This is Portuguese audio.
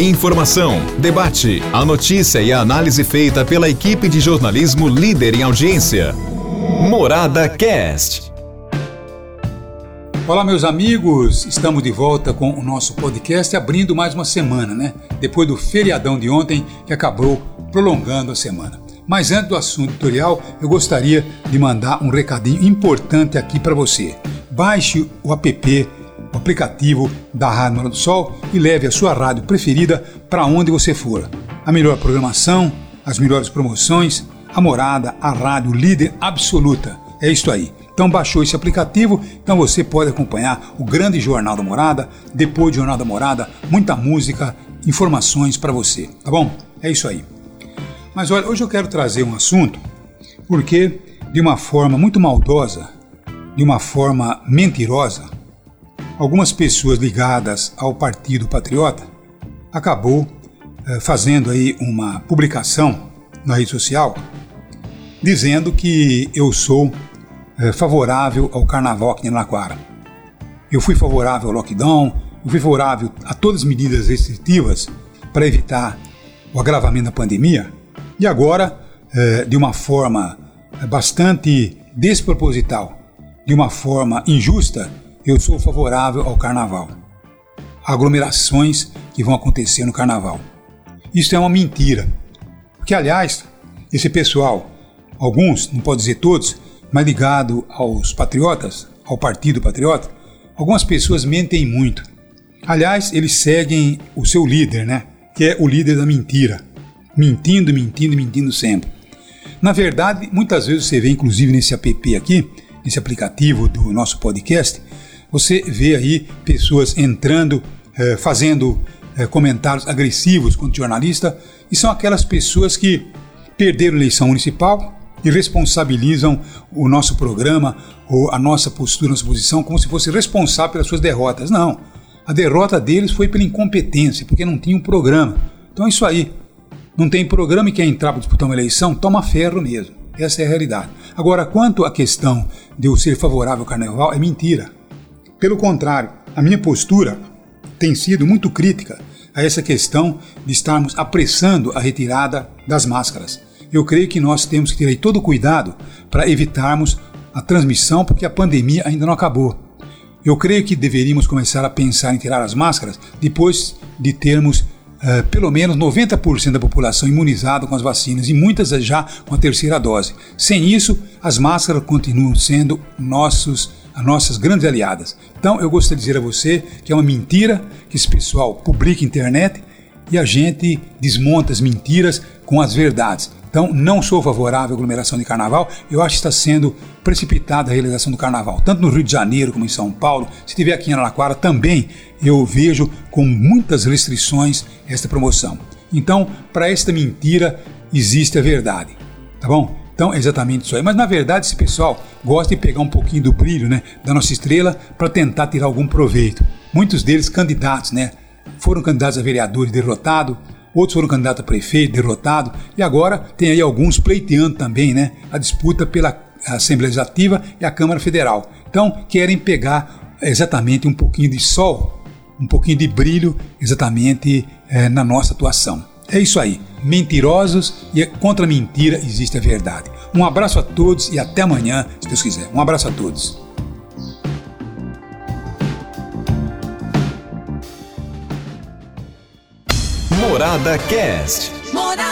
Informação, debate, a notícia e a análise feita pela equipe de jornalismo líder em audiência. Morada Cast. Olá, meus amigos, estamos de volta com o nosso podcast, abrindo mais uma semana, né? Depois do feriadão de ontem que acabou prolongando a semana. Mas antes do assunto editorial, eu gostaria de mandar um recadinho importante aqui para você. Baixe o app aplicativo da Rádio Morada do Sol e leve a sua rádio preferida para onde você for. A melhor programação, as melhores promoções, a morada, a rádio líder absoluta. É isso aí. Então baixou esse aplicativo, então você pode acompanhar o grande Jornal da Morada, depois do Jornal da Morada, muita música, informações para você, tá bom? É isso aí. Mas olha, hoje eu quero trazer um assunto porque de uma forma muito maldosa, de uma forma mentirosa, algumas pessoas ligadas ao Partido Patriota acabou eh, fazendo aí uma publicação na rede social dizendo que eu sou eh, favorável ao carnaval aqui em Laquara. Eu fui favorável ao lockdown, eu fui favorável a todas as medidas restritivas para evitar o agravamento da pandemia e agora, eh, de uma forma bastante desproposital, de uma forma injusta, eu sou favorável ao carnaval. Aglomerações que vão acontecer no carnaval. Isso é uma mentira. Porque, aliás, esse pessoal, alguns, não pode dizer todos, mas ligado aos patriotas, ao Partido Patriota, algumas pessoas mentem muito. Aliás, eles seguem o seu líder, né? Que é o líder da mentira. Mentindo, mentindo, mentindo sempre. Na verdade, muitas vezes você vê, inclusive nesse app aqui, nesse aplicativo do nosso podcast, você vê aí pessoas entrando, eh, fazendo eh, comentários agressivos contra o jornalista, e são aquelas pessoas que perderam a eleição municipal e responsabilizam o nosso programa ou a nossa postura, nossa posição, como se fosse responsável pelas suas derrotas. Não. A derrota deles foi pela incompetência, porque não tinha um programa. Então é isso aí. Não tem programa e quer entrar para disputar uma eleição, toma ferro mesmo. Essa é a realidade. Agora, quanto à questão de eu ser favorável ao carnaval, é mentira. Pelo contrário, a minha postura tem sido muito crítica a essa questão de estarmos apressando a retirada das máscaras. Eu creio que nós temos que ter aí todo o cuidado para evitarmos a transmissão, porque a pandemia ainda não acabou. Eu creio que deveríamos começar a pensar em tirar as máscaras depois de termos uh, pelo menos 90% da população imunizada com as vacinas e muitas já com a terceira dose. Sem isso, as máscaras continuam sendo nossos as nossas grandes aliadas. Então eu gostaria de dizer a você que é uma mentira que esse pessoal publica na internet e a gente desmonta as mentiras com as verdades. Então não sou favorável à aglomeração de carnaval, eu acho que está sendo precipitada a realização do carnaval, tanto no Rio de Janeiro como em São Paulo. Se estiver aqui em Araraquara também eu vejo com muitas restrições esta promoção. Então, para esta mentira existe a verdade. Tá bom? Então é exatamente isso aí. Mas na verdade esse pessoal gosta de pegar um pouquinho do brilho né, da nossa estrela para tentar tirar algum proveito. Muitos deles candidatos, né? Foram candidatos a vereadores derrotados, outros foram candidatos a prefeito derrotado e agora tem aí alguns pleiteando também, né? A disputa pela Assembleia Legislativa e a Câmara Federal. Então querem pegar exatamente um pouquinho de sol, um pouquinho de brilho exatamente é, na nossa atuação. É isso aí. Mentirosos e contra a mentira existe a verdade. Um abraço a todos e até amanhã, se Deus quiser. Um abraço a todos. Morada Cast. Morada.